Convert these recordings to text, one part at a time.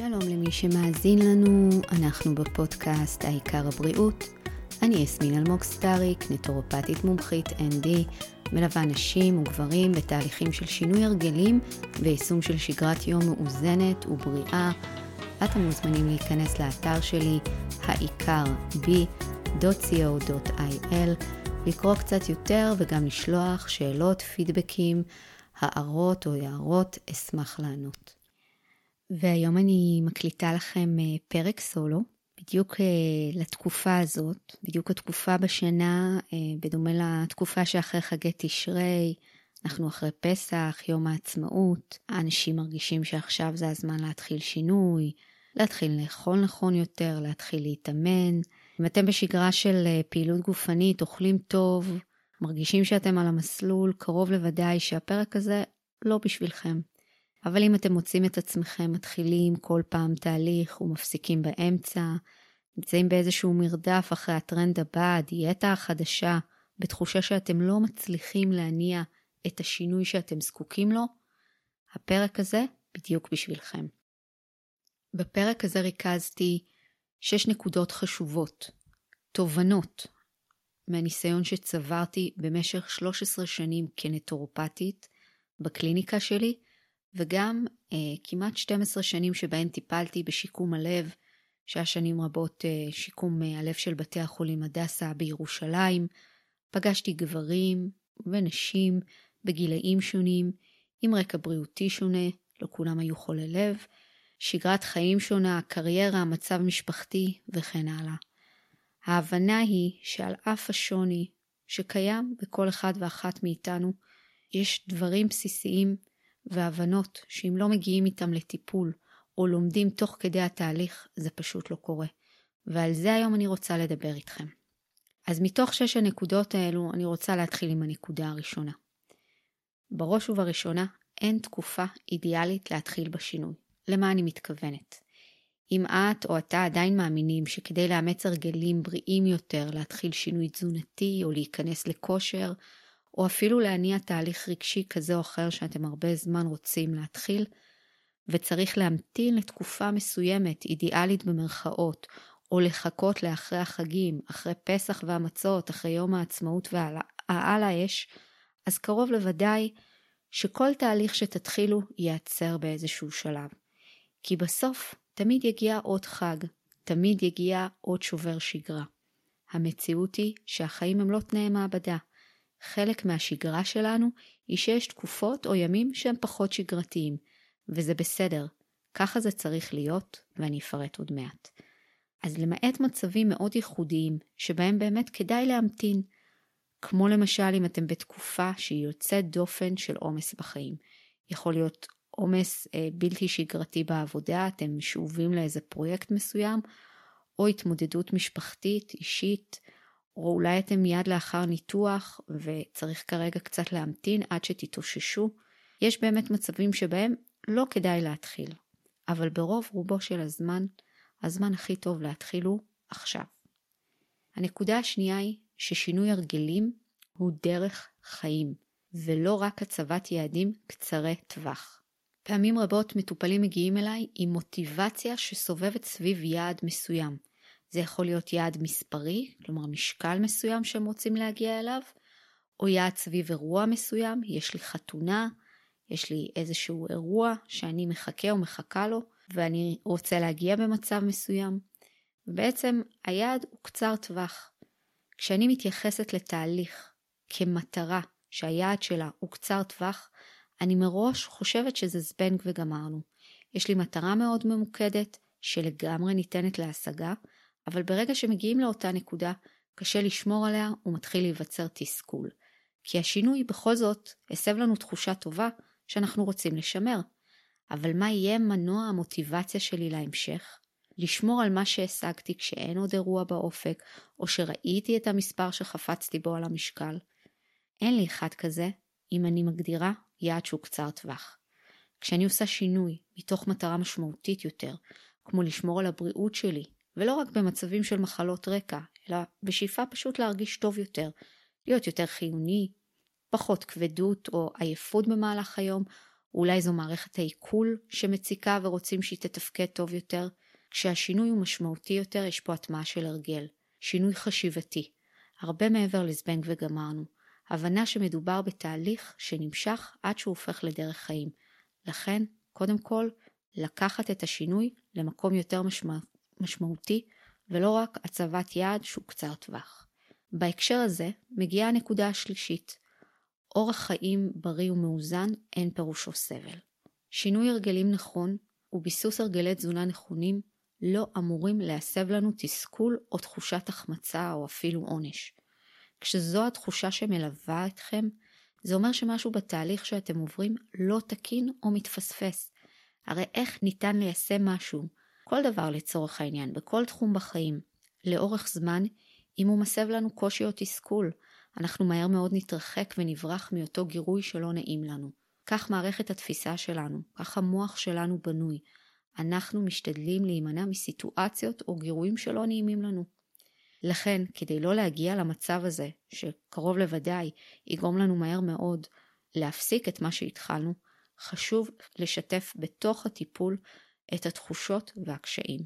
שלום למי שמאזין לנו, אנחנו בפודקאסט העיקר הבריאות. אני יסמין אלמוג סטאריק, נטורופטית מומחית ND, מלווה נשים וגברים בתהליכים של שינוי הרגלים ויישום של שגרת יום מאוזנת ובריאה. אתם מוזמנים להיכנס לאתר שלי, העיקר b.co.il, לקרוא קצת יותר וגם לשלוח שאלות, פידבקים, הערות או הערות, אשמח לענות. והיום אני מקליטה לכם אה, פרק סולו, בדיוק אה, לתקופה הזאת, בדיוק התקופה בשנה, אה, בדומה לתקופה שאחרי חגי תשרי, אנחנו אחרי פסח, יום העצמאות, האנשים מרגישים שעכשיו זה הזמן להתחיל שינוי, להתחיל לאכול נכון יותר, להתחיל להתאמן. אם אתם בשגרה של פעילות גופנית, אוכלים טוב, מרגישים שאתם על המסלול, קרוב לוודאי שהפרק הזה לא בשבילכם. אבל אם אתם מוצאים את עצמכם מתחילים כל פעם תהליך ומפסיקים באמצע, נמצאים באיזשהו מרדף אחרי הטרנד הבא, הדיאטה החדשה, בתחושה שאתם לא מצליחים להניע את השינוי שאתם זקוקים לו, הפרק הזה בדיוק בשבילכם. בפרק הזה ריכזתי שש נקודות חשובות, תובנות, מהניסיון שצברתי במשך 13 שנים כנטורופטית בקליניקה שלי, וגם אה, כמעט 12 שנים שבהן טיפלתי בשיקום הלב, שהיה שנים רבות אה, שיקום אה, הלב של בתי החולים הדסה בירושלים. פגשתי גברים ונשים בגילאים שונים, עם רקע בריאותי שונה, לא כולם היו חולי לב, שגרת חיים שונה, קריירה, מצב משפחתי וכן הלאה. ההבנה היא שעל אף השוני שקיים בכל אחד ואחת מאיתנו, יש דברים בסיסיים והבנות שאם לא מגיעים איתם לטיפול או לומדים תוך כדי התהליך, זה פשוט לא קורה. ועל זה היום אני רוצה לדבר איתכם. אז מתוך שש הנקודות האלו, אני רוצה להתחיל עם הנקודה הראשונה. בראש ובראשונה, אין תקופה אידיאלית להתחיל בשינוי. למה אני מתכוונת? אם את או אתה עדיין מאמינים שכדי לאמץ הרגלים בריאים יותר, להתחיל שינוי תזונתי או להיכנס לכושר, או אפילו להניע תהליך רגשי כזה או אחר שאתם הרבה זמן רוצים להתחיל, וצריך להמתין לתקופה מסוימת, אידיאלית במרכאות, או לחכות לאחרי החגים, אחרי פסח והמצות, אחרי יום העצמאות והעל האש, אז קרוב לוודאי שכל תהליך שתתחילו ייעצר באיזשהו שלב. כי בסוף תמיד יגיע עוד חג, תמיד יגיע עוד שובר שגרה. המציאות היא שהחיים הם לא תנאי מעבדה. חלק מהשגרה שלנו היא שיש תקופות או ימים שהם פחות שגרתיים, וזה בסדר, ככה זה צריך להיות, ואני אפרט עוד מעט. אז למעט מצבים מאוד ייחודיים, שבהם באמת כדאי להמתין, כמו למשל אם אתם בתקופה שהיא יוצאת דופן של עומס בחיים. יכול להיות עומס אה, בלתי שגרתי בעבודה, אתם שאובים לאיזה פרויקט מסוים, או התמודדות משפחתית, אישית, או אולי אתם מיד לאחר ניתוח וצריך כרגע קצת להמתין עד שתתאוששו. יש באמת מצבים שבהם לא כדאי להתחיל, אבל ברוב רובו של הזמן, הזמן הכי טוב להתחיל הוא עכשיו. הנקודה השנייה היא ששינוי הרגלים הוא דרך חיים, ולא רק הצבת יעדים קצרי טווח. פעמים רבות מטופלים מגיעים אליי עם מוטיבציה שסובבת סביב יעד מסוים, זה יכול להיות יעד מספרי, כלומר משקל מסוים שהם רוצים להגיע אליו, או יעד סביב אירוע מסוים, יש לי חתונה, יש לי איזשהו אירוע שאני מחכה או מחכה לו, ואני רוצה להגיע במצב מסוים. ובעצם היעד הוא קצר טווח. כשאני מתייחסת לתהליך כמטרה שהיעד שלה הוא קצר טווח, אני מראש חושבת שזה זבנג וגמרנו. יש לי מטרה מאוד ממוקדת שלגמרי ניתנת להשגה, אבל ברגע שמגיעים לאותה נקודה, קשה לשמור עליה ומתחיל להיווצר תסכול. כי השינוי בכל זאת הסב לנו תחושה טובה שאנחנו רוצים לשמר. אבל מה יהיה מנוע המוטיבציה שלי להמשך? לשמור על מה שהשגתי כשאין עוד אירוע באופק, או שראיתי את המספר שחפצתי בו על המשקל. אין לי אחד כזה אם אני מגדירה יעד שהוא קצר טווח. כשאני עושה שינוי מתוך מטרה משמעותית יותר, כמו לשמור על הבריאות שלי, ולא רק במצבים של מחלות רקע, אלא בשאיפה פשוט להרגיש טוב יותר, להיות יותר חיוני, פחות כבדות או עייפות במהלך היום, אולי זו מערכת העיכול שמציקה ורוצים שהיא תתפקד טוב יותר. כשהשינוי הוא משמעותי יותר, יש פה הטמעה של הרגל. שינוי חשיבתי. הרבה מעבר לזבנג וגמרנו. הבנה שמדובר בתהליך שנמשך עד שהוא הופך לדרך חיים. לכן, קודם כל, לקחת את השינוי למקום יותר משמע... משמעותי, ולא רק הצבת יעד שהוא קצר טווח. בהקשר הזה מגיעה הנקודה השלישית. אורח חיים בריא ומאוזן אין פירושו סבל. שינוי הרגלים נכון וביסוס הרגלי תזונה נכונים לא אמורים להסב לנו תסכול או תחושת החמצה או אפילו עונש. כשזו התחושה שמלווה אתכם, זה אומר שמשהו בתהליך שאתם עוברים לא תקין או מתפספס. הרי איך ניתן ליישם משהו, כל דבר לצורך העניין, בכל תחום בחיים, לאורך זמן, אם הוא מסב לנו קושי או תסכול, אנחנו מהר מאוד נתרחק ונברח מאותו גירוי שלא נעים לנו. כך מערכת התפיסה שלנו, כך המוח שלנו בנוי. אנחנו משתדלים להימנע מסיטואציות או גירויים שלא נעימים לנו. לכן, כדי לא להגיע למצב הזה, שקרוב לוודאי יגרום לנו מהר מאוד להפסיק את מה שהתחלנו, חשוב לשתף בתוך הטיפול את התחושות והקשיים.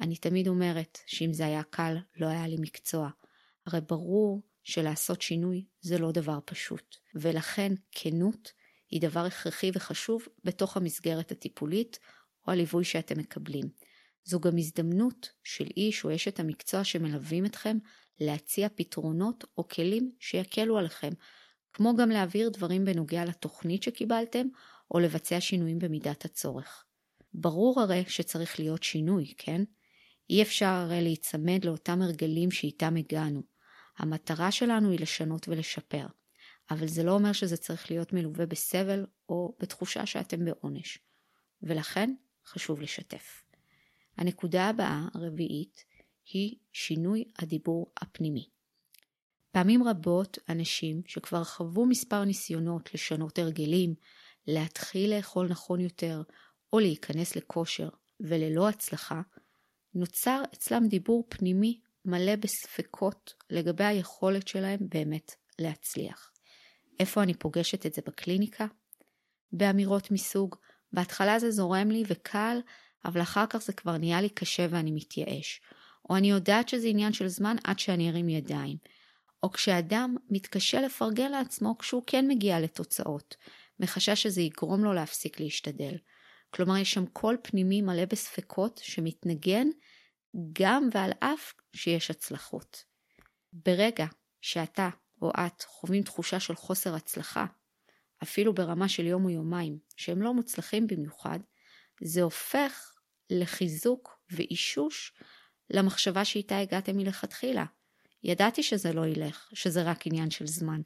אני תמיד אומרת שאם זה היה קל, לא היה לי מקצוע. הרי ברור שלעשות שינוי זה לא דבר פשוט, ולכן כנות היא דבר הכרחי וחשוב בתוך המסגרת הטיפולית או הליווי שאתם מקבלים. זו גם הזדמנות של איש או אשת המקצוע שמלווים אתכם להציע פתרונות או כלים שיקלו עליכם, כמו גם להעביר דברים בנוגע לתוכנית שקיבלתם או לבצע שינויים במידת הצורך. ברור הרי שצריך להיות שינוי, כן? אי אפשר הרי להיצמד לאותם הרגלים שאיתם הגענו. המטרה שלנו היא לשנות ולשפר, אבל זה לא אומר שזה צריך להיות מלווה בסבל או בתחושה שאתם בעונש. ולכן חשוב לשתף. הנקודה הבאה, הרביעית, היא שינוי הדיבור הפנימי. פעמים רבות אנשים שכבר חוו מספר ניסיונות לשנות הרגלים, להתחיל לאכול נכון יותר, או להיכנס לכושר, וללא הצלחה, נוצר אצלם דיבור פנימי מלא בספקות לגבי היכולת שלהם באמת להצליח. איפה אני פוגשת את זה בקליניקה? באמירות מסוג, בהתחלה זה זורם לי וקל, אבל אחר כך זה כבר נהיה לי קשה ואני מתייאש. או אני יודעת שזה עניין של זמן עד שאני ארים ידיים. או כשאדם מתקשה לפרגן לעצמו כשהוא כן מגיע לתוצאות, מחשש שזה יגרום לו להפסיק להשתדל. כלומר, יש שם קול פנימי מלא בספקות שמתנגן גם ועל אף שיש הצלחות. ברגע שאתה או את חווים תחושה של חוסר הצלחה, אפילו ברמה של יום או יומיים, שהם לא מוצלחים במיוחד, זה הופך לחיזוק ואישוש למחשבה שאיתה הגעתם מלכתחילה. ידעתי שזה לא ילך, שזה רק עניין של זמן,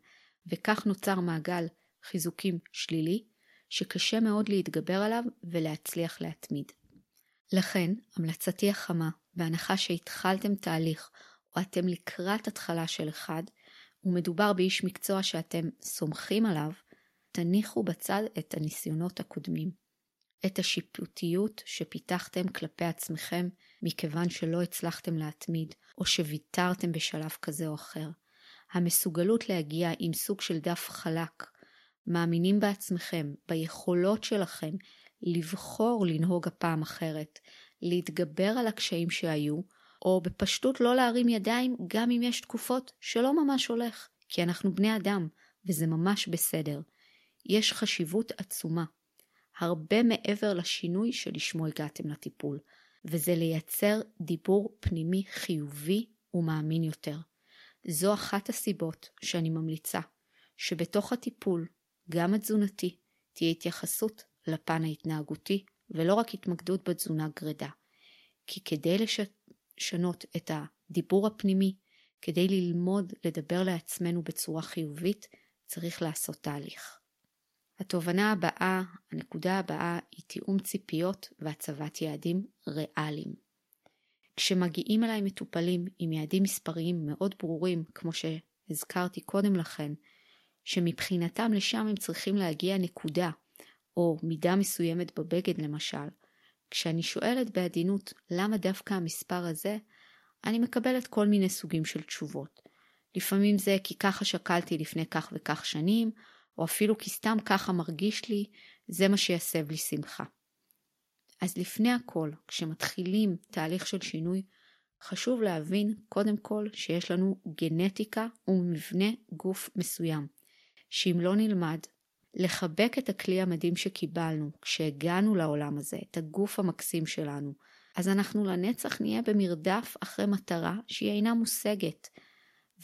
וכך נוצר מעגל חיזוקים שלילי, שקשה מאוד להתגבר עליו ולהצליח להתמיד. לכן, המלצתי החמה, בהנחה שהתחלתם תהליך או אתם לקראת התחלה של אחד, ומדובר באיש מקצוע שאתם סומכים עליו, תניחו בצד את הניסיונות הקודמים. את השיפוטיות שפיתחתם כלפי עצמכם מכיוון שלא הצלחתם להתמיד, או שוויתרתם בשלב כזה או אחר. המסוגלות להגיע עם סוג של דף חלק, מאמינים בעצמכם, ביכולות שלכם, לבחור לנהוג הפעם אחרת, להתגבר על הקשיים שהיו, או בפשטות לא להרים ידיים גם אם יש תקופות שלא ממש הולך, כי אנחנו בני אדם, וזה ממש בסדר. יש חשיבות עצומה, הרבה מעבר לשינוי שלשמו הגעתם לטיפול, וזה לייצר דיבור פנימי חיובי ומאמין יותר. זו אחת הסיבות שאני ממליצה שבתוך הטיפול, גם התזונתי, תהיה התייחסות לפן ההתנהגותי, ולא רק התמקדות בתזונה גרידה. כי כדי לשנות את הדיבור הפנימי, כדי ללמוד לדבר לעצמנו בצורה חיובית, צריך לעשות תהליך. התובנה הבאה, הנקודה הבאה, היא תיאום ציפיות והצבת יעדים ריאליים. כשמגיעים אליי מטופלים עם יעדים מספריים מאוד ברורים, כמו שהזכרתי קודם לכן, שמבחינתם לשם הם צריכים להגיע נקודה, או מידה מסוימת בבגד למשל, כשאני שואלת בעדינות למה דווקא המספר הזה, אני מקבלת כל מיני סוגים של תשובות. לפעמים זה כי ככה שקלתי לפני כך וכך שנים, או אפילו כי סתם ככה מרגיש לי, זה מה שיסב לי שמחה. אז לפני הכל, כשמתחילים תהליך של שינוי, חשוב להבין קודם כל שיש לנו גנטיקה ומבנה גוף מסוים, שאם לא נלמד לחבק את הכלי המדהים שקיבלנו כשהגענו לעולם הזה, את הגוף המקסים שלנו, אז אנחנו לנצח נהיה במרדף אחרי מטרה שהיא אינה מושגת.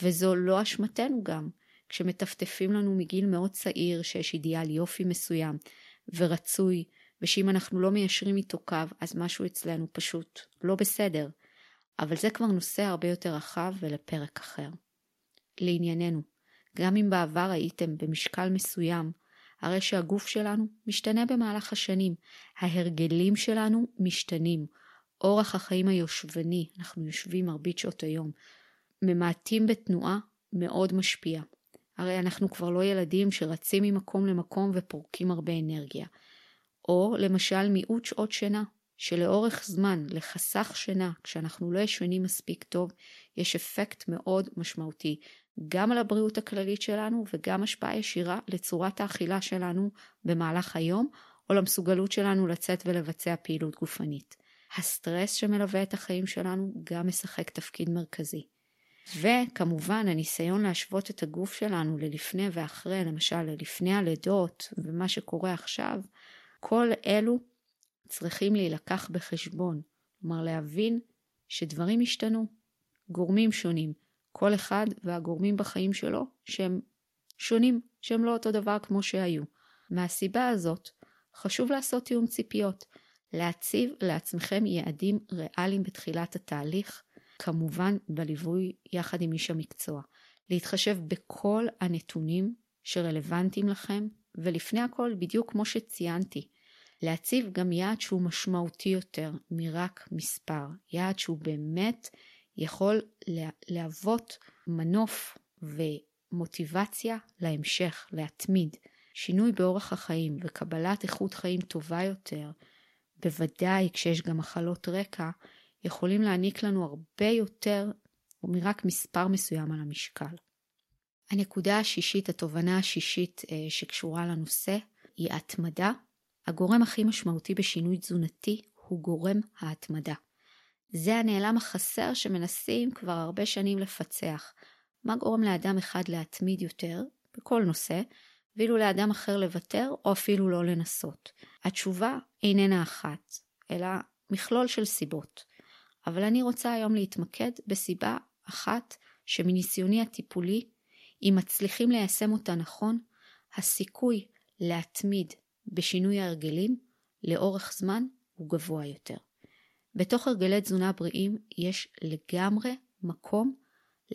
וזו לא אשמתנו גם, כשמטפטפים לנו מגיל מאוד צעיר שיש אידיאל יופי מסוים ורצוי, ושאם אנחנו לא מיישרים איתו קו, אז משהו אצלנו פשוט לא בסדר. אבל זה כבר נושא הרבה יותר רחב ולפרק אחר. לענייננו, גם אם בעבר הייתם במשקל מסוים, הרי שהגוף שלנו משתנה במהלך השנים, ההרגלים שלנו משתנים, אורח החיים היושבני, אנחנו יושבים מרבית שעות היום, ממעטים בתנועה מאוד משפיע. הרי אנחנו כבר לא ילדים שרצים ממקום למקום ופורקים הרבה אנרגיה. או למשל מיעוט שעות שינה, שלאורך זמן, לחסך שינה, כשאנחנו לא ישנים מספיק טוב, יש אפקט מאוד משמעותי, גם על הבריאות הכללית שלנו וגם השפעה ישירה לצורת האכילה שלנו במהלך היום, או למסוגלות שלנו לצאת ולבצע פעילות גופנית. הסטרס שמלווה את החיים שלנו גם משחק תפקיד מרכזי. וכמובן הניסיון להשוות את הגוף שלנו ללפני ואחרי, למשל ללפני הלידות ומה שקורה עכשיו, כל אלו צריכים להילקח בחשבון. כלומר להבין שדברים השתנו, גורמים שונים, כל אחד והגורמים בחיים שלו שהם שונים, שהם לא אותו דבר כמו שהיו. מהסיבה הזאת חשוב לעשות תיאום ציפיות, להציב לעצמכם יעדים ריאליים בתחילת התהליך, כמובן בליווי יחד עם איש המקצוע. להתחשב בכל הנתונים שרלוונטיים לכם, ולפני הכל, בדיוק כמו שציינתי, להציב גם יעד שהוא משמעותי יותר מרק מספר, יעד שהוא באמת יכול להוות מנוף ומוטיבציה להמשך, להתמיד. שינוי באורח החיים וקבלת איכות חיים טובה יותר, בוודאי כשיש גם מחלות רקע, יכולים להעניק לנו הרבה יותר מרק מספר מסוים על המשקל. הנקודה השישית, התובנה השישית אה, שקשורה לנושא, היא התמדה. הגורם הכי משמעותי בשינוי תזונתי הוא גורם ההתמדה. זה הנעלם החסר שמנסים כבר הרבה שנים לפצח. מה גורם לאדם אחד להתמיד יותר בכל נושא, ואילו לאדם אחר לוותר או אפילו לא לנסות? התשובה איננה אחת, אלא מכלול של סיבות. אבל אני רוצה היום להתמקד בסיבה אחת שמניסיוני הטיפולי, אם מצליחים ליישם אותה נכון, הסיכוי להתמיד בשינוי ההרגלים לאורך זמן הוא גבוה יותר. בתוך הרגלי תזונה בריאים יש לגמרי מקום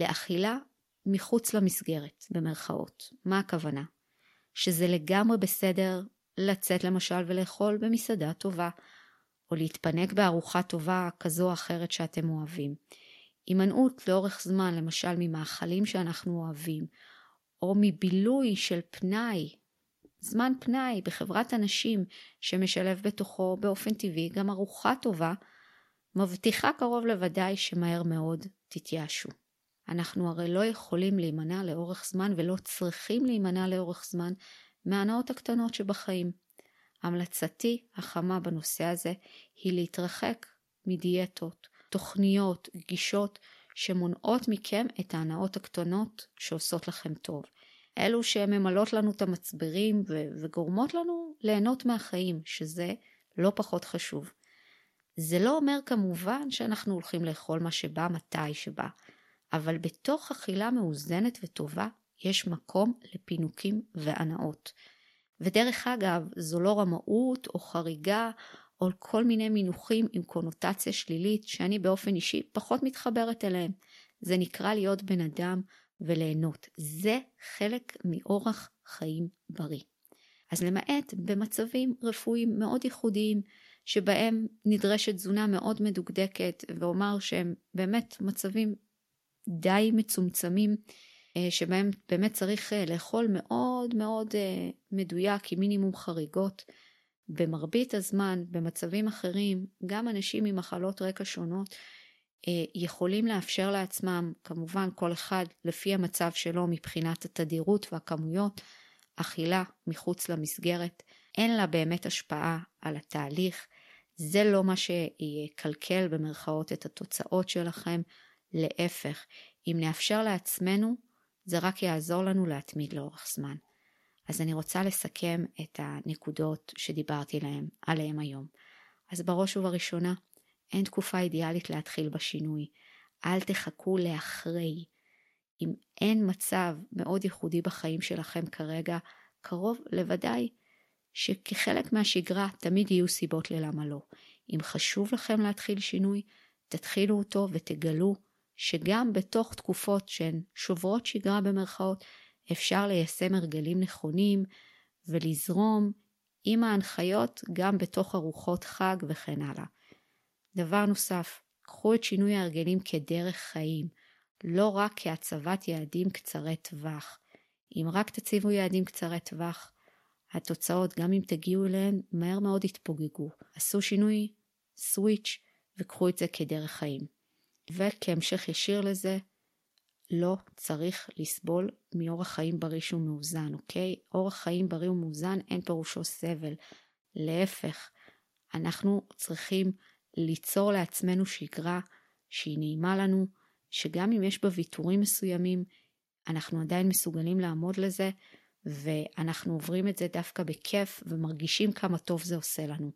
לאכילה מחוץ למסגרת, במרכאות. מה הכוונה? שזה לגמרי בסדר לצאת למשל ולאכול במסעדה טובה, או להתפנק בארוחה טובה כזו או אחרת שאתם אוהבים. הימנעות לאורך זמן, למשל ממאכלים שאנחנו אוהבים, או מבילוי של פנאי, זמן פנאי בחברת אנשים שמשלב בתוכו באופן טבעי גם ארוחה טובה, מבטיחה קרוב לוודאי שמהר מאוד תתייאשו. אנחנו הרי לא יכולים להימנע לאורך זמן ולא צריכים להימנע לאורך זמן מההנאות הקטנות שבחיים. המלצתי החמה בנושא הזה היא להתרחק מדיאטות, תוכניות, גישות שמונעות מכם את ההנאות הקטנות שעושות לכם טוב. אלו שממלאות לנו את המצברים וגורמות לנו ליהנות מהחיים, שזה לא פחות חשוב. זה לא אומר כמובן שאנחנו הולכים לאכול מה שבא מתי שבא, אבל בתוך אכילה מאוזנת וטובה יש מקום לפינוקים והנאות. ודרך אגב, זו לא רמאות או חריגה או כל מיני מינוחים עם קונוטציה שלילית שאני באופן אישי פחות מתחברת אליהם. זה נקרא להיות בן אדם וליהנות. זה חלק מאורח חיים בריא. אז למעט במצבים רפואיים מאוד ייחודיים, שבהם נדרשת תזונה מאוד מדוקדקת, ואומר שהם באמת מצבים די מצומצמים, אה, שבהם באמת צריך אה, לאכול מאוד מאוד אה, מדויק עם מינימום חריגות. במרבית הזמן, במצבים אחרים, גם אנשים עם מחלות רקע שונות יכולים לאפשר לעצמם, כמובן כל אחד לפי המצב שלו מבחינת התדירות והכמויות, אכילה מחוץ למסגרת, אין לה באמת השפעה על התהליך, זה לא מה שיקלקל במרכאות את התוצאות שלכם, להפך, אם נאפשר לעצמנו, זה רק יעזור לנו להתמיד לאורך זמן. אז אני רוצה לסכם את הנקודות שדיברתי להם, עליהם היום. אז בראש ובראשונה, אין תקופה אידיאלית להתחיל בשינוי. אל תחכו לאחרי. אם אין מצב מאוד ייחודי בחיים שלכם כרגע, קרוב לוודאי שכחלק מהשגרה תמיד יהיו סיבות ללמה לא. אם חשוב לכם להתחיל שינוי, תתחילו אותו ותגלו שגם בתוך תקופות שהן שוברות שגרה במרכאות, אפשר ליישם הרגלים נכונים ולזרום עם ההנחיות גם בתוך ארוחות חג וכן הלאה. דבר נוסף, קחו את שינוי ההרגלים כדרך חיים, לא רק כהצבת יעדים קצרי טווח. אם רק תציבו יעדים קצרי טווח, התוצאות, גם אם תגיעו אליהן, מהר מאוד יתפוגגו. עשו שינוי, סוויץ', וקחו את זה כדרך חיים. וכהמשך ישיר לזה, לא צריך לסבול מאורח חיים בריא שהוא מאוזן, אוקיי? אורח חיים בריא ומאוזן אין פירושו סבל. להפך, אנחנו צריכים ליצור לעצמנו שגרה שהיא נעימה לנו, שגם אם יש בה ויתורים מסוימים, אנחנו עדיין מסוגלים לעמוד לזה, ואנחנו עוברים את זה דווקא בכיף ומרגישים כמה טוב זה עושה לנו.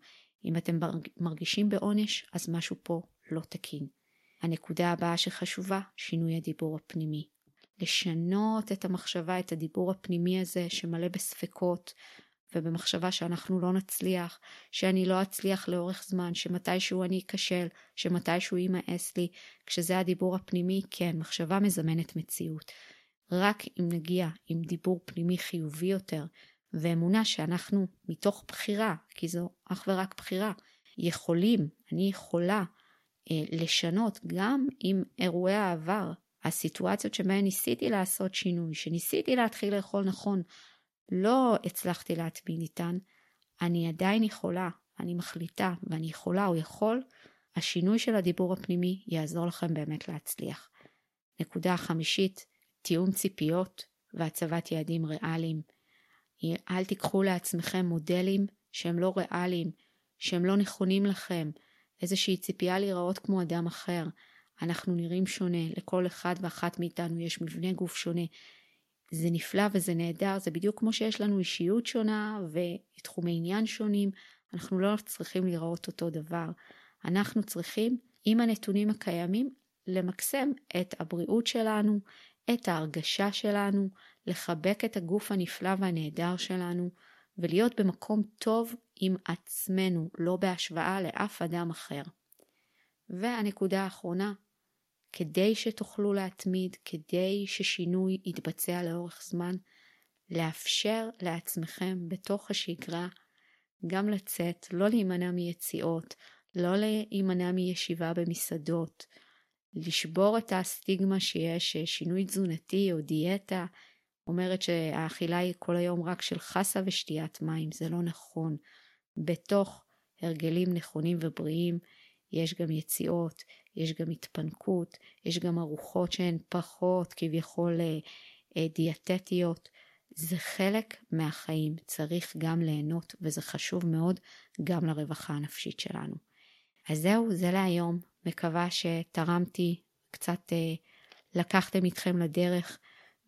אם אתם מרגישים בעונש, אז משהו פה לא תקין. הנקודה הבאה שחשובה, שינוי הדיבור הפנימי. לשנות את המחשבה, את הדיבור הפנימי הזה שמלא בספקות ובמחשבה שאנחנו לא נצליח, שאני לא אצליח לאורך זמן, שמתישהו אני אכשל, שמתישהו יימאס לי, כשזה הדיבור הפנימי, כן, מחשבה מזמנת מציאות. רק אם נגיע עם דיבור פנימי חיובי יותר, ואמונה שאנחנו מתוך בחירה, כי זו אך ורק בחירה, יכולים, אני יכולה אה, לשנות גם עם אירועי העבר, הסיטואציות שבהן ניסיתי לעשות שינוי, שניסיתי להתחיל לאכול נכון, לא הצלחתי להתמיד איתן, אני עדיין יכולה, אני מחליטה ואני יכולה או יכול, השינוי של הדיבור הפנימי יעזור לכם באמת להצליח. נקודה חמישית, תיאום ציפיות והצבת יעדים ריאליים. אל תיקחו לעצמכם מודלים שהם לא ריאליים, שהם לא נכונים לכם, איזושהי ציפייה להיראות כמו אדם אחר. אנחנו נראים שונה, לכל אחד ואחת מאיתנו יש מבנה גוף שונה. זה נפלא וזה נהדר, זה בדיוק כמו שיש לנו אישיות שונה ותחומי עניין שונים, אנחנו לא צריכים להיראות אותו דבר. אנחנו צריכים, עם הנתונים הקיימים, למקסם את הבריאות שלנו, את ההרגשה שלנו, לחבק את הגוף הנפלא והנהדר שלנו, ולהיות במקום טוב עם עצמנו, לא בהשוואה לאף אדם אחר. והנקודה האחרונה, כדי שתוכלו להתמיד, כדי ששינוי יתבצע לאורך זמן, לאפשר לעצמכם בתוך השגרה גם לצאת, לא להימנע מיציאות, לא להימנע מישיבה במסעדות, לשבור את הסטיגמה שיש שינוי תזונתי או דיאטה אומרת שהאכילה היא כל היום רק של חסה ושתיית מים, זה לא נכון. בתוך הרגלים נכונים ובריאים יש גם יציאות, יש גם התפנקות, יש גם ארוחות שהן פחות כביכול אה, אה, דיאטטיות. זה חלק מהחיים, צריך גם ליהנות וזה חשוב מאוד גם לרווחה הנפשית שלנו. אז זהו, זה להיום. מקווה שתרמתי, קצת אה, לקחתם איתכם לדרך.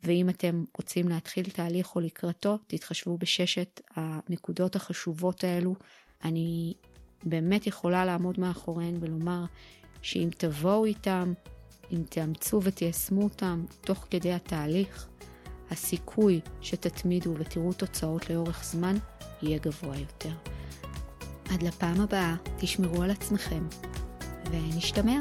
ואם אתם רוצים להתחיל תהליך או לקראתו, תתחשבו בששת הנקודות החשובות האלו. אני באמת יכולה לעמוד מאחוריהן ולומר שאם תבואו איתם, אם תאמצו ותיישמו אותם תוך כדי התהליך, הסיכוי שתתמידו ותראו תוצאות לאורך זמן יהיה גבוה יותר. עד לפעם הבאה, תשמרו על עצמכם, ונשתמע.